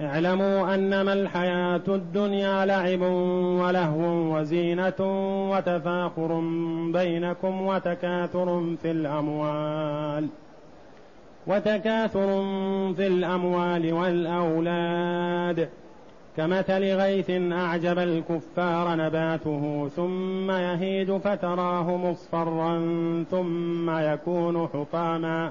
اعلموا أنما الحياة الدنيا لعب ولهو وزينة وتفاخر بينكم وتكاثر في الأموال وتكاثر في الأموال والأولاد كمثل غيث أعجب الكفار نباته ثم يهيج فتراه مصفرا ثم يكون حطاما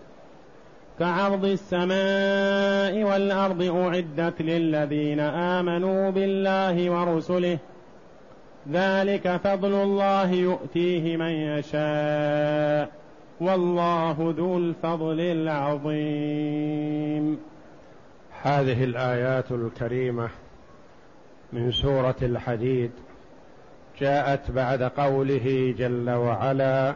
كعرض السماء والأرض أعدت للذين آمنوا بالله ورسله. ذلك فضل الله يؤتيه من يشاء. والله ذو الفضل العظيم. هذه الآيات الكريمة من سورة الحديد جاءت بعد قوله جل وعلا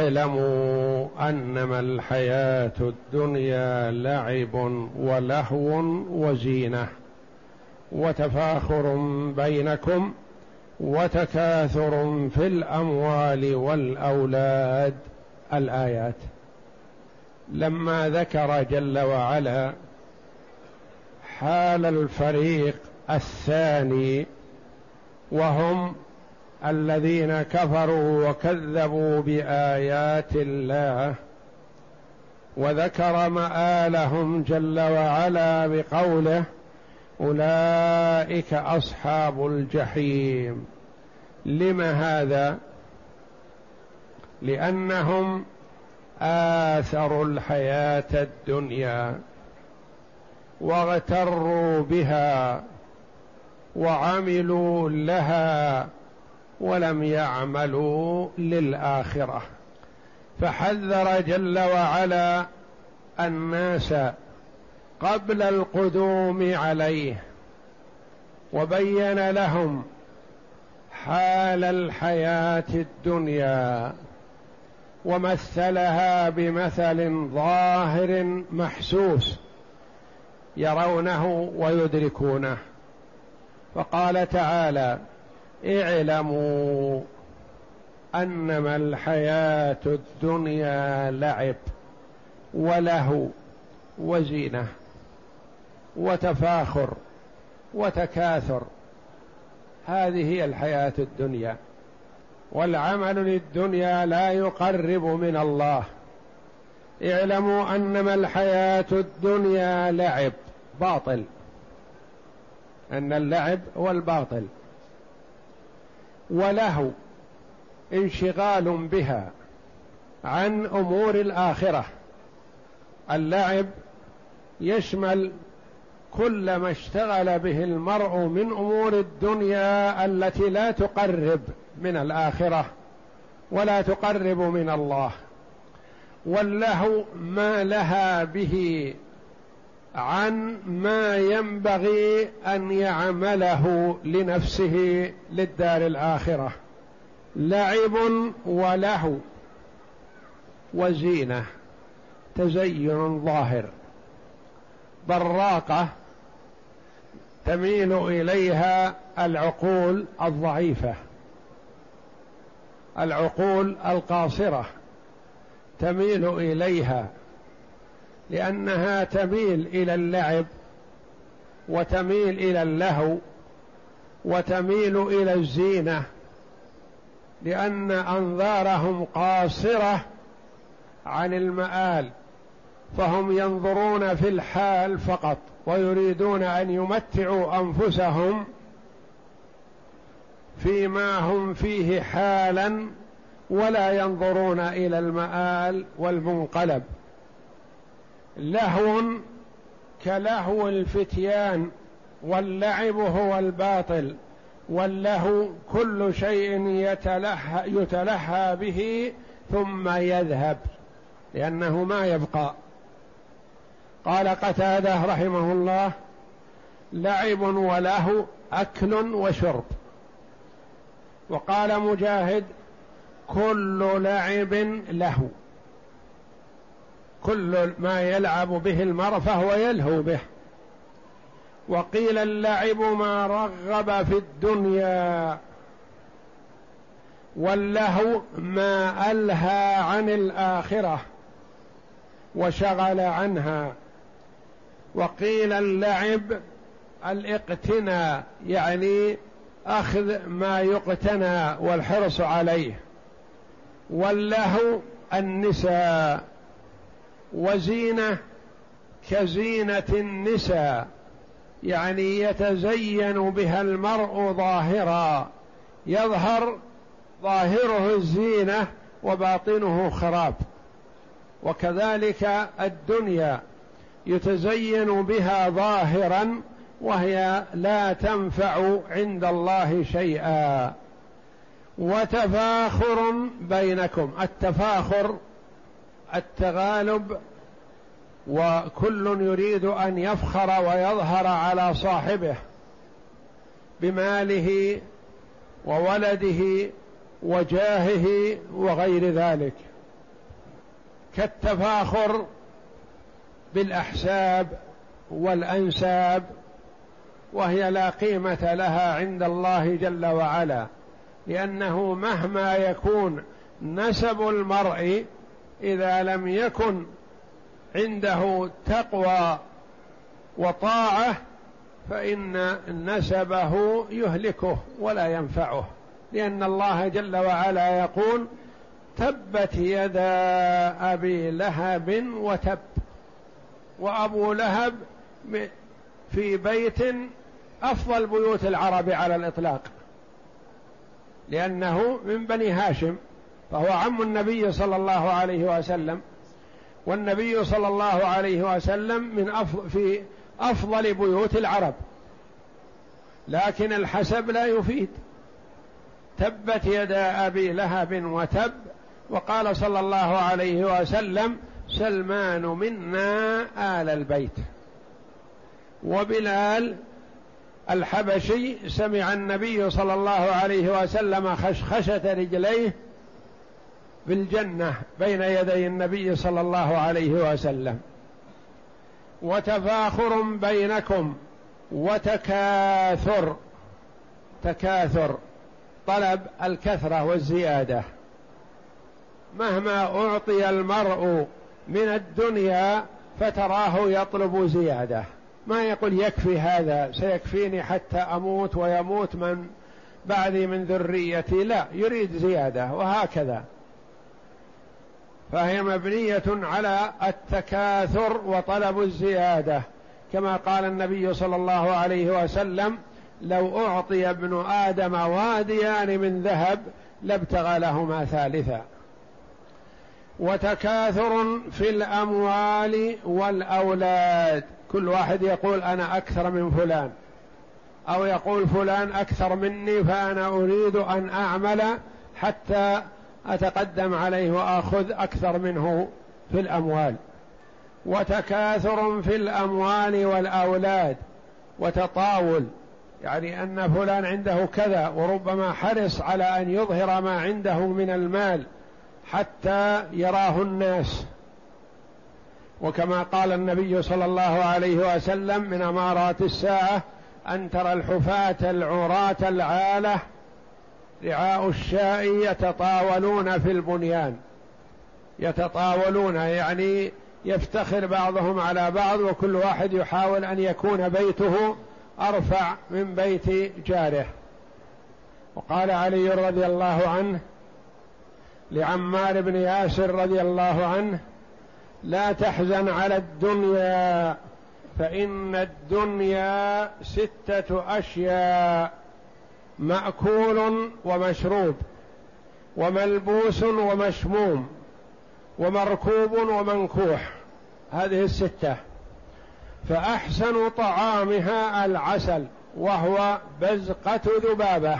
اعلموا أنما الحياة الدنيا لعب ولهو وزينة وتفاخر بينكم وتكاثر في الأموال والأولاد الآيات. لما ذكر جل وعلا حال الفريق الثاني وهم الذين كفروا وكذبوا بآيات الله وذكر مآلهم جل وعلا بقوله أولئك أصحاب الجحيم لم هذا؟ لأنهم آثروا الحياة الدنيا واغتروا بها وعملوا لها ولم يعملوا للآخرة. فحذر جل وعلا الناس قبل القدوم عليه وبين لهم حال الحياة الدنيا ومثلها بمثل ظاهر محسوس يرونه ويدركونه. فقال تعالى اعلموا أنما الحياة الدنيا لعب ولهو وزينة وتفاخر وتكاثر. هذه هي الحياة الدنيا. والعمل للدنيا لا يقرب من الله. اعلموا أنما الحياة الدنيا لعب باطل. أن اللعب هو الباطل. وله انشغال بها عن أمور الآخرة. اللعب يشمل كل ما اشتغل به المرء من أمور الدنيا التي لا تقرب من الآخرة ولا تقرب من الله. واللهو ما لها به عن ما ينبغي أن يعمله لنفسه للدار الآخرة. لعب ولهو وزينة تزين ظاهر. براقة تميل إليها العقول الضعيفة العقول القاصرة تميل إليها لأنها تميل إلى اللعب وتميل إلى اللهو وتميل إلى الزينة لأن أنظارهم قاصرة عن المآل فهم ينظرون في الحال فقط ويريدون أن يمتعوا أنفسهم فيما هم فيه حالا ولا ينظرون إلى المآل والمنقلب. لهو كلهو الفتيان واللعب هو الباطل واللهو كل شيء يتلهى, يتلهى به ثم يذهب لأنه ما يبقى. قال قتادة رحمه الله لعب وله أكل وشرب. وقال مجاهد كل لعب له كل ما يلعب به المرء فهو يلهو به. وقيل اللعب ما رغب في الدنيا. واللهو ما ألهى عن الآخرة وشغل عنها. وقيل اللعب الاقتناء يعني أخذ ما يقتنى والحرص عليه. واللهو النساء. وزينة كزينة النساء يعني يتزين بها المرء ظاهرا يظهر ظاهره الزينة وباطنه خراب. وكذلك الدنيا يتزين بها ظاهرا وهي لا تنفع عند الله شيئا. وتفاخر بينكم التفاخر التغالب وكل يريد أن يفخر ويظهر على صاحبه بماله وولده وجاهه وغير ذلك كالتفاخر بالأحساب والأنساب وهي لا قيمة لها عند الله جل وعلا لأنه مهما يكون نسب المرء إذا لم يكن عنده تقوى وطاعة فإن نسبه يهلكه ولا ينفعه. لأن الله جل وعلا يقول تبت يدا أبي لهب وتب وأبو لهب في بيت أفضل بيوت العرب على الإطلاق لأنه من بني هاشم. فهو عم النبي صلى الله عليه وسلم. والنبي صلى الله عليه وسلم من أفضل في أفضل بيوت العرب. لكن الحسب لا يفيد. تبت يدا أبي لهب وتب وقال صلى الله عليه وسلم سلمان منا آل البيت. وبلال الحبشي سمع النبي صلى الله عليه وسلم خشخشة رجليه بالجنة بين يدي النبي صلى الله عليه وسلم. وتفاخر بينكم وتكاثر. تكاثر. طلب الكثرة والزيادة. مهما أعطي المرء من الدنيا فتراه يطلب زيادة. ما يقول يكفي هذا سيكفيني حتى أموت ويموت من بعدي من ذريتي. لا يريد زيادة وهكذا. فهي مبنية على التكاثر وطلب الزيادة. كما قال النبي صلى الله عليه وسلم لو أعطي ابن آدم واديان من ذهب لابتغى لهما ثالثا. وتكاثر في الأموال والأولاد. كل واحد يقول أنا أكثر من فلان أو يقول فلان أكثر مني فأنا أريد أن أعمل حتى أتقدم عليه وأخذ أكثر منه في الأموال. وتكاثر في الأموال والأولاد. وتطاول. يعني أن فلان عنده كذا وربما حرص على أن يظهر ما عنده من المال حتى يراه الناس. وكما قال النبي صلى الله عليه وسلم من أمارات الساعة أن ترى الحفاة العراة العالة رعاء الشاء يتطاولون في البنيان. يتطاولون يعني يفتخر بعضهم على بعض وكل واحد يحاول أن يكون بيته أرفع من بيت جاره. وقال علي رضي الله عنه لعمار بن ياسر رضي الله عنه لا تحزن على الدنيا فإن الدنيا ستة أشياء. مأكول ومشروب وملبوس ومشموم ومركوب ومنكوح. هذه الستة. فأحسن طعامها العسل وهو بزقة ذبابة.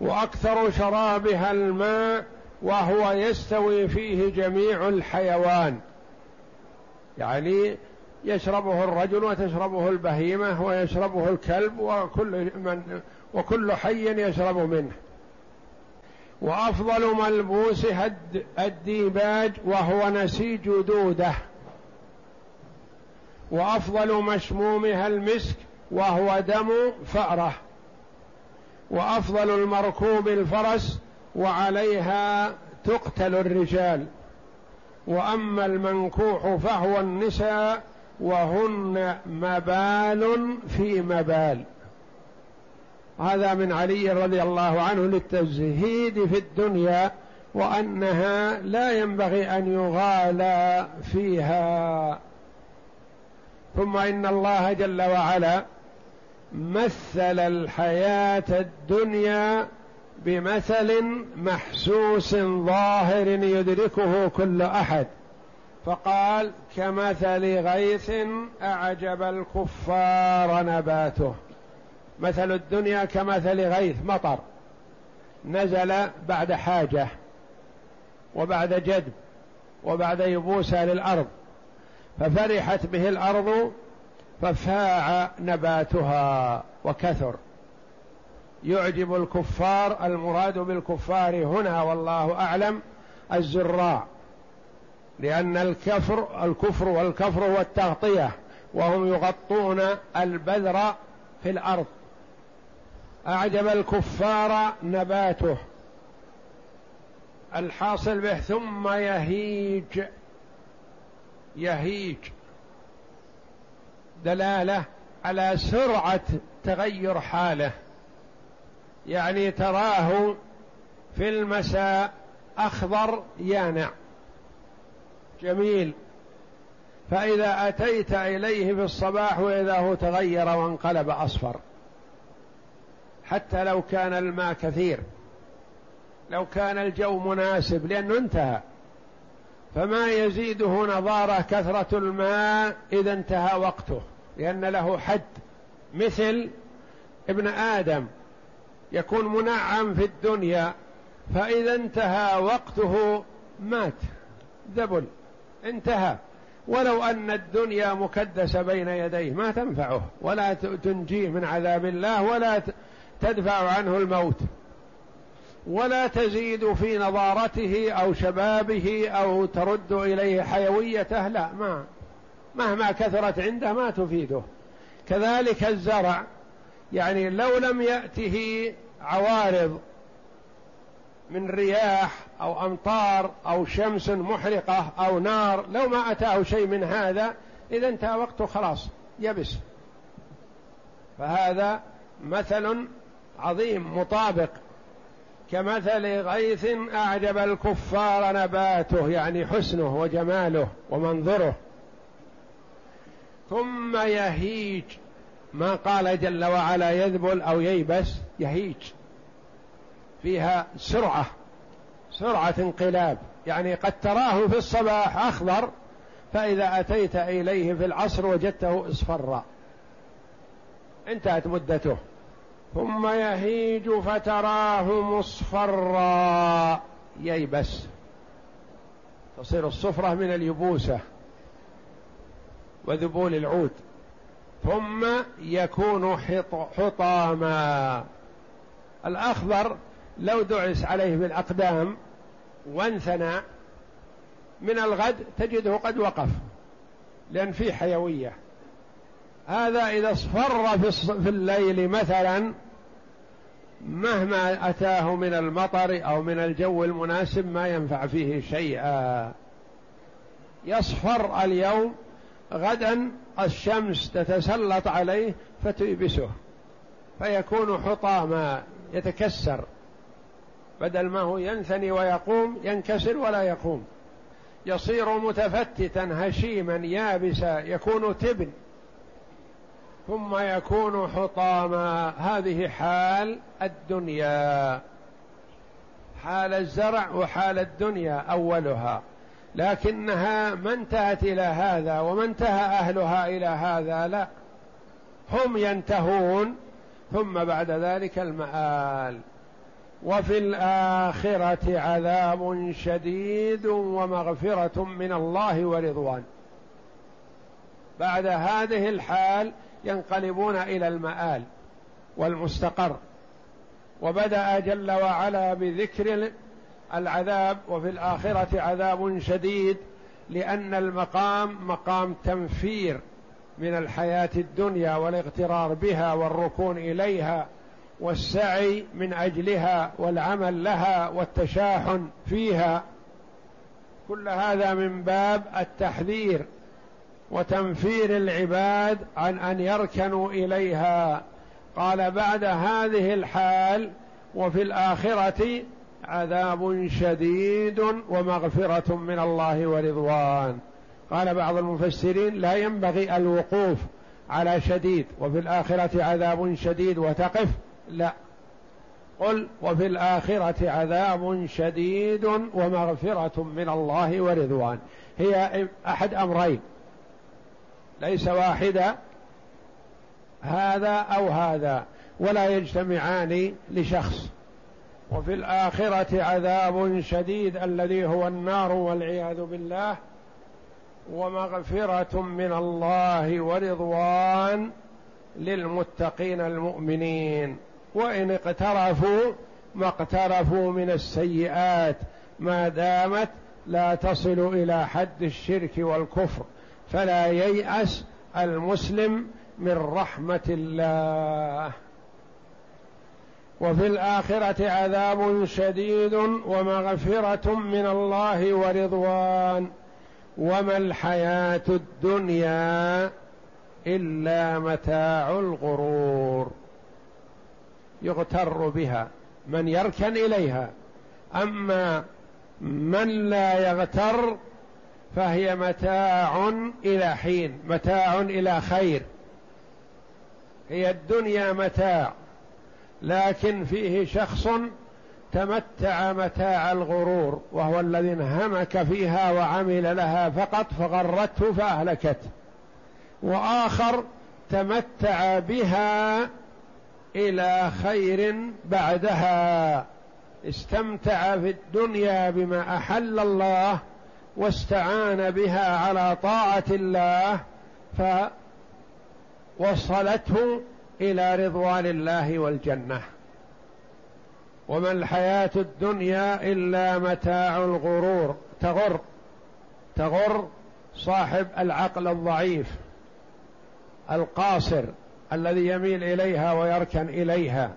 وأكثر شرابها الماء وهو يستوي فيه جميع الحيوان. يعني يشربه الرجل وتشربه البهيمة ويشربه الكلب وكل من وكل حي يشرب منه. وأفضل ملبوسها الديباج وهو نسيج دودة. وأفضل مشمومها المسك وهو دم فأرة. وأفضل المركوب الفرس وعليها تقتل الرجال. وأما المنكوح فهو النساء وهن مبال في مبال. هذا من علي رضي الله عنه للتزهيد في الدنيا وأنها لا ينبغي أن يغالى فيها. ثم إن الله جل وعلا مثل الحياة الدنيا بمثل محسوس ظاهر يدركه كل أحد. فقال كمثل غيث أعجب الكفار نباته. مثل الدنيا كمثل غيث مطر. نزل بعد حاجة وبعد جدب وبعد يبوسها للأرض. ففرحت به الأرض ففاع نباتها وكثر. يعجب الكفار المراد بالكفار هنا والله أعلم الزراع. لأن الكفر الكفر والكفر هو التغطيه وهم يغطون البذر في الأرض. أعجب الكفار نباته. الحاصل به ثم يهيج. يهيج. دلالة على سرعة تغير حاله. يعني تراه في المساء أخضر يانع. جميل. فإذا أتيت إليه في الصباح وإذا هو تغير وانقلب أصفر. حتى لو كان الماء كثير. لو كان الجو مناسب لأنه انتهى. فما يزيده نظارة كثرة الماء إذا انتهى وقته. لأن له حد. مثل ابن آدم. يكون منعم في الدنيا. فإذا انتهى وقته مات. ذبل. انتهى. ولو أن الدنيا مكدسة بين يديه ما تنفعه. ولا تنجيه من عذاب الله ولا تدفع عنه الموت. ولا تزيد في نضارته أو شبابه أو ترد إليه حيويته لا ما مهما كثرت عنده ما تفيده. كذلك الزرع يعني لو لم يأته عوارض من رياح أو أمطار أو شمس محرقة أو نار لو ما أتاه شيء من هذا إذا انتهى وقته خلاص يبس. فهذا مثل عظيم مطابق. كمثل غيث أعجب الكفار نباته يعني حسنه وجماله ومنظره. ثم يهيج ما قال جل وعلا يذبل أو ييبس يهيج. فيها سرعة. سرعة انقلاب. يعني قد تراه في الصباح أخضر فإذا أتيت إليه في العصر وجدته إصفرا. انتهت مدته. ثم يهيج فتراه مصفرا. ييبس تصير الصفرة من اليبوسة وذبول العود. ثم يكون حطاما. الأخضر لو دعس عليه بالأقدام وانثنى من الغد تجده قد وقف لأن فيه حيوية. هذا إذا اصفر في الليل مثلا مهما أتاه من المطر أو من الجو المناسب ما ينفع فيه شيئا. يصفر اليوم غدا الشمس تتسلط عليه فتيبسه فيكون حطاما يتكسر. بدل ما هو ينثني ويقوم ينكسر ولا يقوم. يصير متفتتا هشيما يابسا يكون تبن ثم يكون حطاما. هذه حال الدنيا. حال الزرع وحال الدنيا أولها. لكنها ما انتهت إلى هذا وما انتهى أهلها إلى هذا لا. هم ينتهون ثم بعد ذلك المآل. وفي الآخرة عذاب شديد ومغفرة من الله ورضوان. بعد هذه الحال ينقلبون إلى المآل والمستقر. وبدأ جل وعلا بذكر العذاب وفي الآخرة عذاب شديد لأن المقام مقام تنفير من الحياة الدنيا والاغترار بها والركون إليها والسعي من أجلها والعمل لها والتشاحن فيها. كل هذا من باب التحذير وتنفير العباد عن أن يركنوا إليها. قال بعد هذه الحال وفي الآخرة عذاب شديد ومغفرة من الله ورضوان. قال بعض المفسرين لا ينبغي الوقوف على شديد وفي الآخرة عذاب شديد وتقف لا. قل وفي الآخرة عذاب شديد ومغفرة من الله ورضوان. هي أحد أمرين. ليس واحدة. هذا أو هذا. ولا يجتمعان لشخص. وفي الآخرة عذاب شديد الذي هو النار والعياذ بالله. ومغفرة من الله ورضوان للمتقين المؤمنين. وإن اقترفوا ما اقترفوا من السيئات ما دامت لا تصل إلى حد الشرك والكفر فلا ييأس المسلم من رحمة الله. وفي الآخرة عذاب شديد ومغفرة من الله ورضوان. وما الحياة الدنيا إلا متاع الغرور. يغتر بها من يركن إليها. أما من لا يغتر فهي متاع إلى حين متاع إلى خير. هي الدنيا متاع لكن فيه شخص تمتع متاع الغرور وهو الذي انهمك فيها وعمل لها فقط فغرته فأهلكته. وآخر تمتع بها إلى خير بعدها. استمتع في الدنيا بما أحل الله واستعان بها على طاعة الله فوصلته إلى رضوان الله والجنة. وما الحياة الدنيا إلا متاع الغرور. تغر تغر صاحب العقل الضعيف القاصر. الذي يميل إليها ويركن إليها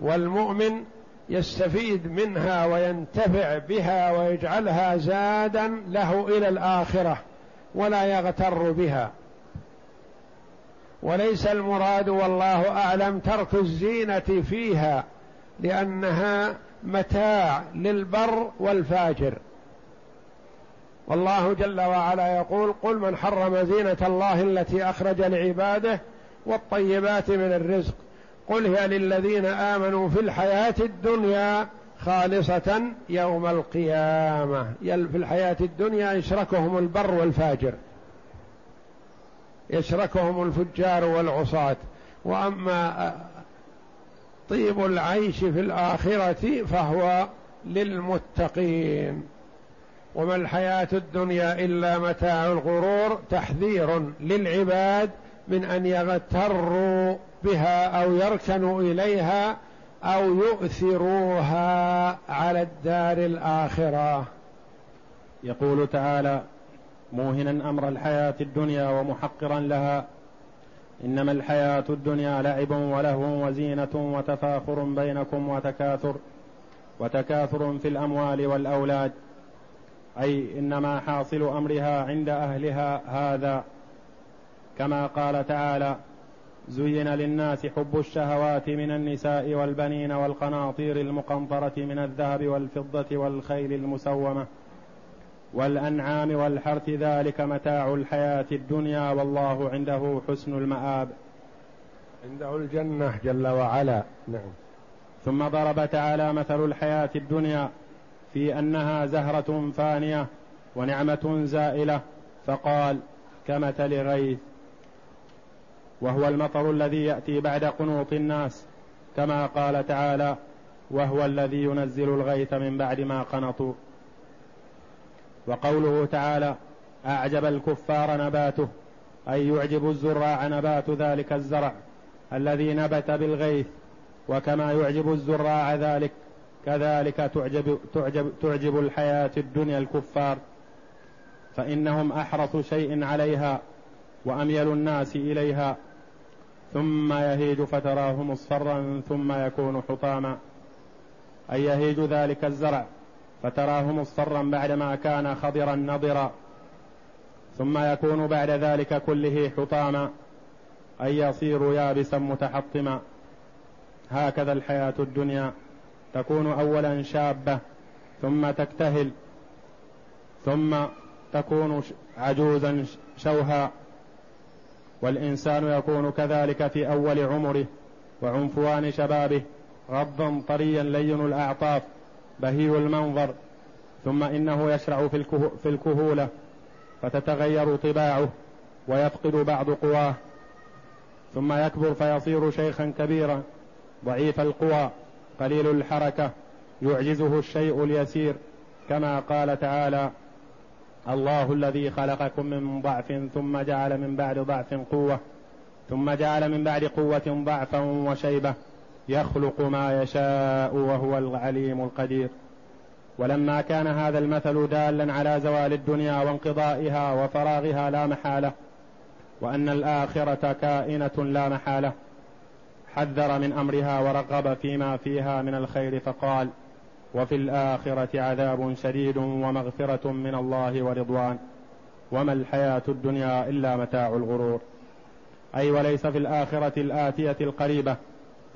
والمؤمن يستفيد منها وينتفع بها ويجعلها زادا له إلى الآخرة ولا يغتر بها. وليس المراد والله أعلم ترك الزينة فيها لأنها متاع للبر والفاجر. والله جل وعلا يقول قل من حرم زينة الله التي أخرج لعباده والطيبات من الرزق. قل هي للذين آمنوا في الحياة الدنيا خالصة يوم القيامة. في الحياة الدنيا يشركهم البر والفاجر. يشركهم الفجار والعصاة. وأما طيب العيش في الآخرة فهو للمتقين. وما الحياة الدنيا إلا متاع الغرور تحذير للعباد من أن يغتروا بها أو يركنوا إليها أو يؤثروها على الدار الآخرة. يقول تعالى موهنا أمر الحياة الدنيا ومحقرا لها. إنما الحياة الدنيا لعب ولهو وزينة وتفاخر بينكم وتكاثر وتكاثر في الأموال والأولاد. أي إنما حاصل أمرها عند أهلها هذا. كما قال تعالى زين للناس حب الشهوات من النساء والبنين والقناطير المقنطرة من الذهب والفضة والخيل المسومة والأنعام والحرث ذلك متاع الحياة الدنيا والله عنده حسن المآب. عنده الجنة جل وعلا. نعم. ثم ضرب تعالى مثل الحياة الدنيا في أنها زهرة فانية ونعمة زائلة فقال كمثل غيث. وهو المطر الذي يأتي بعد قنوط الناس كما قال تعالى وهو الذي ينزل الغيث من بعد ما قنطوا وقوله تعالى أعجب الكفار نباته أي يعجب الزراع نبات ذلك الزرع الذي نبت بالغيث وكما يعجب الزراع ذلك كذلك تعجب, تعجب, تعجب الحياة الدنيا الكفار. فإنهم أحرص شيء عليها وأميل الناس إليها ثم يهيج فتراه مصفرا ثم يكون حطاما. أي يهيج ذلك الزرع فتراه مصفرا بعدما كان خضرا نضرا ثم يكون بعد ذلك كله حطاما. أي يصير يابسا متحطما. هكذا الحياة الدنيا. تكون أولا شابة ثم تكتهل ثم تكون عجوزا شوها والإنسان يكون كذلك في أول عمره وعنفوان شبابه غضا طريا لين الأعطاف بهي المنظر ثم إنه يشرع في الكهولة فتتغير طباعه ويفقد بعض قواه ثم يكبر فيصير شيخا كبيرا ضعيف القوى قليل الحركة يعجزه الشيء اليسير كما قال تعالى الله الذي خلقكم من ضعف ثم جعل من بعد ضعف قوة ثم جعل من بعد قوة ضعفا وشيبة يخلق ما يشاء وهو العليم القدير. ولما كان هذا المثل دالا على زوال الدنيا وانقضائها وفراغها لا محالة وأن الآخرة كائنة لا محالة حذر من أمرها ورغب فيما فيها من الخير فقال وفي الآخرة عذاب شديد ومغفرة من الله ورضوان. وما الحياة الدنيا إلا متاع الغرور. أي وليس في الآخرة الآتية القريبة.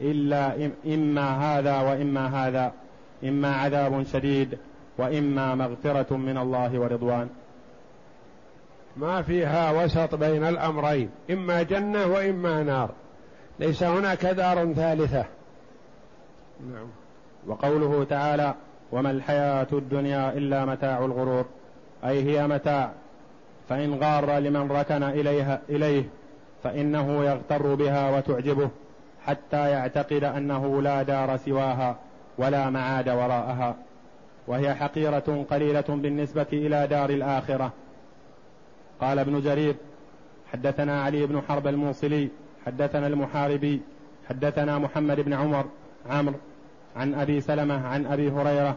إلا إما هذا وإما هذا. إما عذاب شديد وإما مغفرة من الله ورضوان. ما فيها وسط بين الأمرين. إما جنة وإما نار. ليس هناك دار ثالثة. نعم. وقوله تعالى وما الحياة الدنيا إلا متاع الغرور. أي هي متاع. فإن غار لمن ركن إليها إليه فإنه يغتر بها وتعجبه حتى يعتقد أنه لا دار سواها ولا معاد وراءها. وهي حقيرة قليلة بالنسبة إلى دار الآخرة. قال ابن جرير حدثنا علي بن حرب الموصلي حدثنا المحاربي حدثنا محمد بن عمر عمرو عن أبي سلمة عن أبي هريرة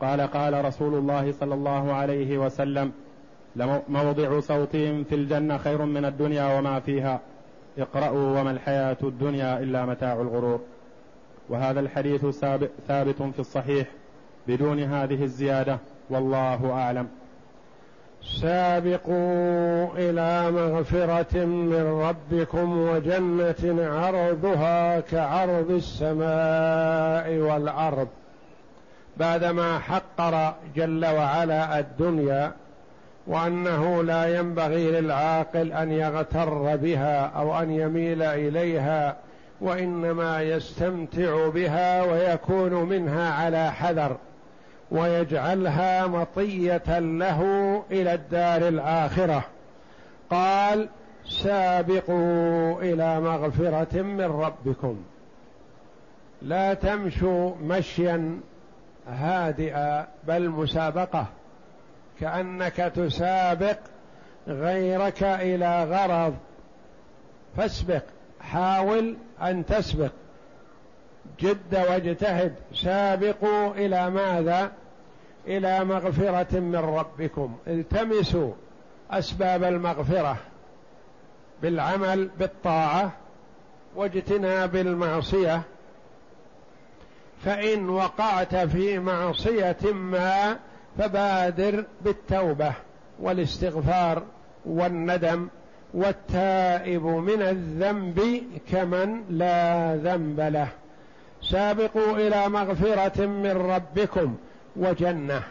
قال قال رسول الله صلى الله عليه وسلم لموضع صوتهم في الجنة خير من الدنيا وما فيها. اقرأوا وما الحياة الدنيا إلا متاع الغرور. وهذا الحديث ثابت في الصحيح بدون هذه الزيادة والله أعلم. سابقوا إلى مغفرة من ربكم وجنة عرضها كعرض السماء والأرض. بعدما حقر جل وعلا الدنيا وأنه لا ينبغي للعاقل أن يغتر بها أو أن يميل إليها وإنما يستمتع بها ويكون منها على حذر. ويجعلها مطية له إلى الدار الآخرة. قال سابقوا إلى مغفرة من ربكم. لا تمشوا مشيا هادئا بل مسابقة. كأنك تسابق غيرك إلى غرض. فاسبق حاول أن تسبق. جد واجتهد. سابقوا إلى ماذا؟ إلى مغفرة من ربكم. التمسوا أسباب المغفرة بالعمل بالطاعة واجتناب المعصية. فإن وقعت في معصية ما فبادر بالتوبة والاستغفار والندم. والتائب من الذنب كمن لا ذنب له. سابقوا إلى مغفرة من ربكم وجنة.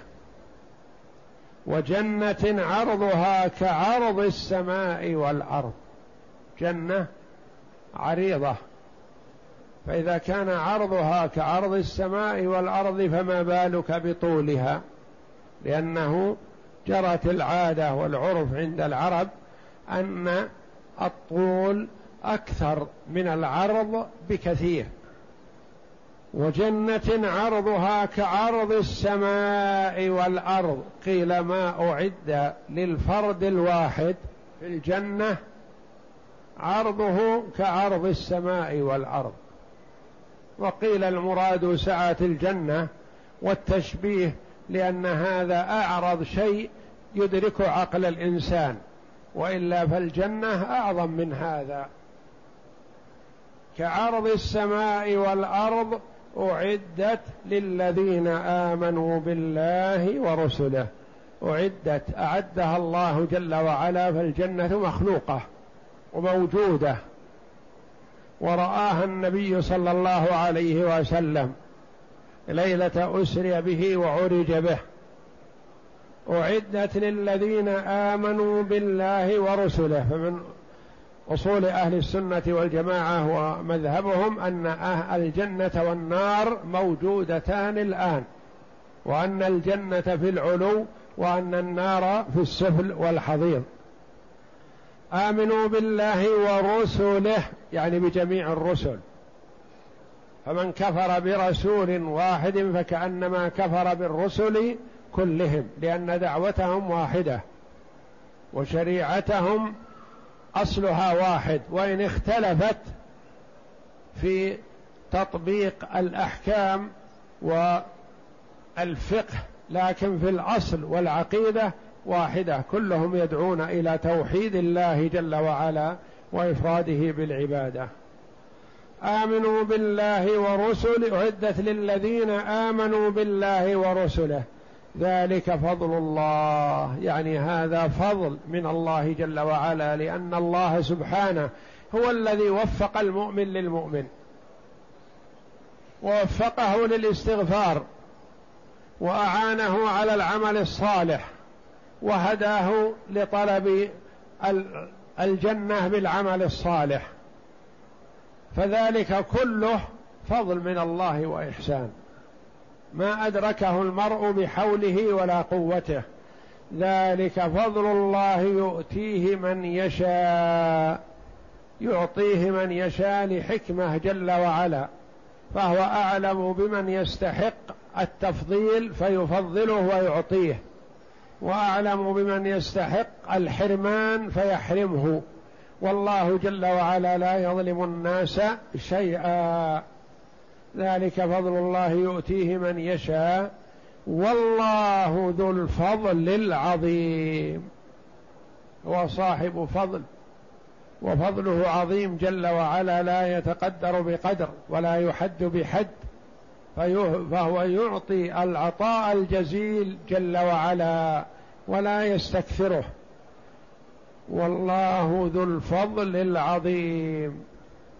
وجنة عرضها كعرض السماء والأرض. جنة عريضة. فإذا كان عرضها كعرض السماء والأرض فما بالك بطولها؟ لأنه جرت العادة والعرف عند العرب أن الطول أكثر من العرض بكثير. وجنة عرضها كعرض السماء والأرض. قيل ما أعد للفرد الواحد في الجنة عرضه كعرض السماء والأرض. وقيل المراد سعة الجنة والتشبيه لأن هذا أعرض شيء يدرك عقل الإنسان وإلا فالجنة أعظم من هذا. كعرض السماء والأرض أعدت للذين آمنوا بالله ورسله. أعدت أعدها الله جل وعلا فالجنة مخلوقة وموجودة. ورآها النبي صلى الله عليه وسلم ليلة أسري به وعرج به. أعدت للذين آمنوا بالله ورسله فمن أصول أهل السنة والجماعة ومذهبهم أن أهل الجنة والنار موجودتان الآن وأن الجنة في العلو وأن النار في السفل والحضيض. آمنوا بالله ورسله يعني بجميع الرسل. فمن كفر برسول واحد فكأنما كفر بالرسل كلهم لأن دعوتهم واحدة وشريعتهم أصلها واحد وإن اختلفت في تطبيق الأحكام والفقه لكن في الأصل والعقيدة واحدة كلهم يدعون إلى توحيد الله جل وعلا وإفراده بالعبادة. آمنوا بالله ورسله أعدت للذين آمنوا بالله ورسله. ذلك فضل الله. يعني هذا فضل من الله جل وعلا لأن الله سبحانه هو الذي وفق المؤمن للمؤمن. ووفقه للاستغفار وأعانه على العمل الصالح وهداه لطلب الجنة بالعمل الصالح. فذلك كله فضل من الله وإحسان. ما أدركه المرء بحوله ولا قوته. ذلك فضل الله يؤتيه من يشاء يعطيه من يشاء لحكمة جل وعلا. فهو أعلم بمن يستحق التفضيل فيفضله ويعطيه. وأعلم بمن يستحق الحرمان فيحرمه. والله جل وعلا لا يظلم الناس شيئا. ذلك فضل الله يؤتيه من يشاء. والله ذو الفضل العظيم. هو صاحب فضل. وفضله عظيم جل وعلا لا يتقدر بقدر ولا يحد بحد. فهو يعطي العطاء الجزيل جل وعلا ولا يستكثره. والله ذو الفضل العظيم.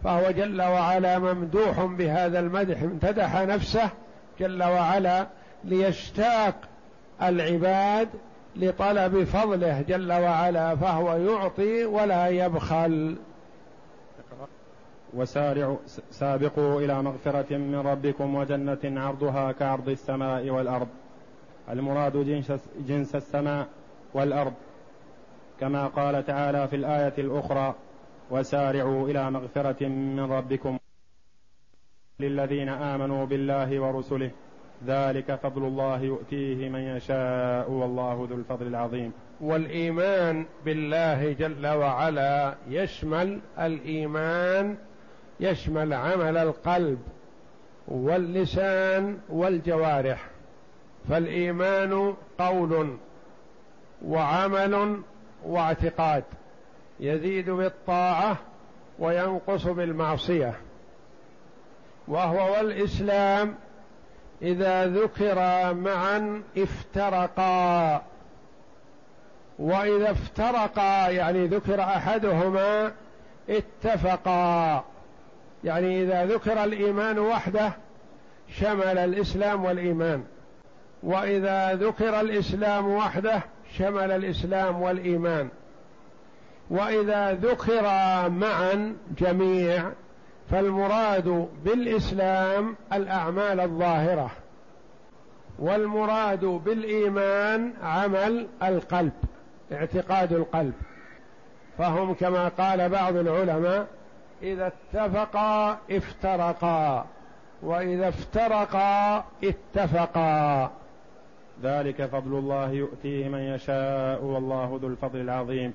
فهو جل وعلا ممدوح بهذا المدح امتدح نفسه جل وعلا ليشتاق العباد لطلب فضله جل وعلا فهو يعطي ولا يبخل. وسارعوا سابقوا إلى مغفرة من ربكم وجنة عرضها كعرض السماء والأرض. المراد جنس, جنس السماء والأرض. كما قال تعالى في الآية الأخرى وسارعوا إلى مغفرة من ربكم للذين آمنوا بالله ورسله. ذلك فضل الله يؤتيه من يشاء والله ذو الفضل العظيم. والإيمان بالله جل وعلا يشمل الإيمان يشمل عمل القلب واللسان والجوارح. فالإيمان قول وعمل واعتقاد. يزيد بالطاعة وينقص بالمعصية. وهو والإسلام إذا ذكرا معا افترقا. وإذا افترقا يعني ذكر أحدهما اتفقا. يعني إذا ذكر الإيمان وحده شمل الإسلام والإيمان. وإذا ذكر الإسلام وحده شمل الإسلام والإيمان. وإذا ذكر معا جميع فالمراد بالإسلام الأعمال الظاهرة والمراد بالإيمان عمل القلب اعتقاد القلب. فهم كما قال بعض العلماء إذا اتفقا افترقا وإذا افترقا اتفقا. ذلك فضل الله يؤتيه من يشاء والله ذو الفضل العظيم.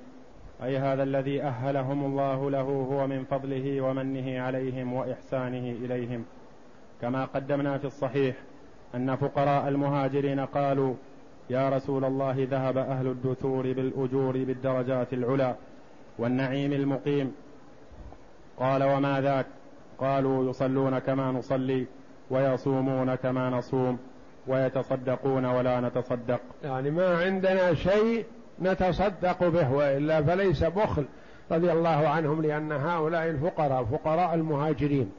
أي هذا الذي أهلهم الله له هو من فضله ومنه عليهم وإحسانه إليهم. كما قدمنا في الصحيح أن فقراء المهاجرين قالوا يا رسول الله ذهب أهل الدثور بالأجور بالدرجات العلى والنعيم المقيم. قال وما ذاك؟ قالوا يصلون كما نصلي ويصومون كما نصوم ويتصدقون ولا نتصدق. يعني ما عندنا شيء نتصدق به وإلا فليس بخل رضي الله عنهم لأن هؤلاء الفقراء فقراء المهاجرين.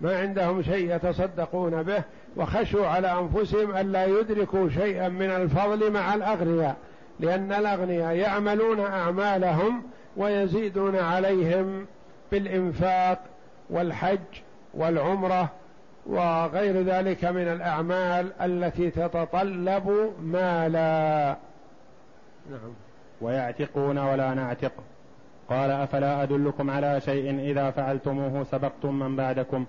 ما عندهم شيء يتصدقون به وخشوا على أنفسهم الا يدركوا شيئا من الفضل مع الأغنياء لأن الأغنياء يعملون أعمالهم ويزيدون عليهم بالإنفاق والحج والعمرة وغير ذلك من الأعمال التي تتطلب مالا. نعم. ويعتقون ولا نعتق. قال أفلا أدلكم على شيء إذا فعلتموه سبقتم من بعدكم؟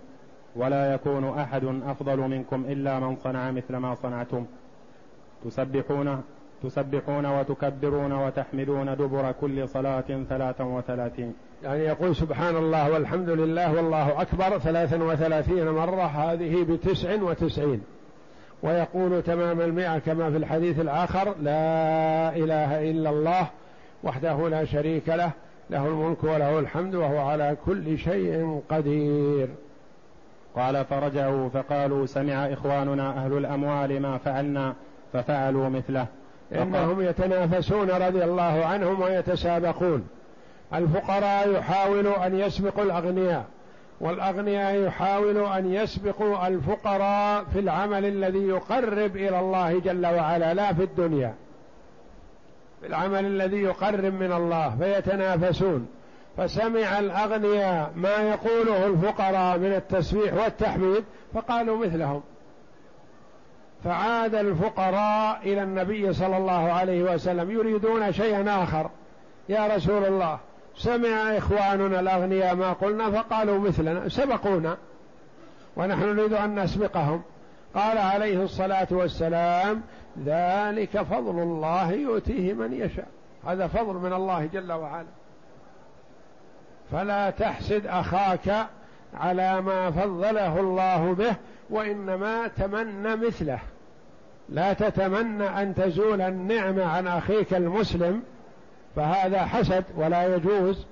ولا يكون أحد أفضل منكم إلا من صنع مثل ما صنعتم. تسبحون تسبحون وتكبرون وتحمدون دبر كل صلاة ثلاثا وثلاثين. يعني يقول سبحان الله والحمد لله والله أكبر ثلاثا وثلاثين مرة هذه بتسع وتسعين. ويقول تمام المئة كما في الحديث الآخر لا إله إلا الله وحده لا شريك له له الملك وله الحمد وهو على كل شيء قدير. قال فرجعوا فقالوا سمع إخواننا أهل الأموال ما فعلنا ففعلوا مثله. إنهم يتنافسون رضي الله عنهم ويتسابقون. الفقراء يحاولوا أن يسبقوا الأغنياء. والأغنياء يحاولوا أن يسبقوا الفقراء في العمل الذي يقرب إلى الله جل وعلا لا في الدنيا. في العمل الذي يقرب من الله فيتنافسون. فسمع الأغنياء ما يقوله الفقراء من التسبيح والتحميد فقالوا مثلهم. فعاد الفقراء إلى النبي صلى الله عليه وسلم يريدون شيئا آخر. يا رسول الله سمع إخواننا الأغنياء ما قلنا فقالوا مثلنا سبقونا. ونحن نريد أن نسبقهم. قال عليه الصلاة والسلام ذلك فضل الله يؤتيه من يشاء. هذا فضل من الله جل وعلا. فلا تحسد أخاك على ما فضله الله به وإنما تمنى مثله. لا تتمنى أن تزول النعمة عن أخيك المسلم فهذا حسد ولا يجوز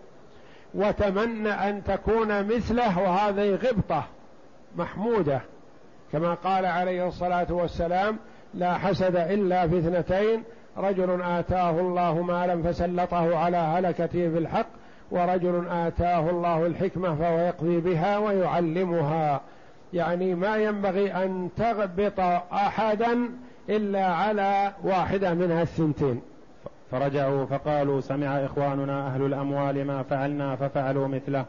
وتمنى أن تكون مثله وهذه غبطة محمودة كما قال عليه الصلاة والسلام لا حسد إلا في اثنتين رجل آتاه الله مالا فسلطه على هلكته في الحق ورجل آتاه الله الحكمة فهو يقضي بها ويعلمها. يعني ما ينبغي أن تغبط احدا إلا على واحدة منها الثنتين فرجعوا فقالوا سمع إخواننا أهل الأموال ما فعلنا ففعلوا مثله.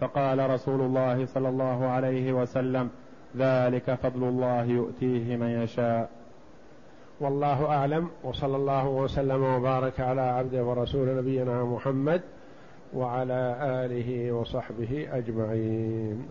فقال رسول الله صلى الله عليه وسلم ذلك فضل الله يؤتيه من يشاء. والله أعلم وصلى الله وسلم وبارك على عبده ورسول نبينا محمد وعلى آله وصحبه أجمعين.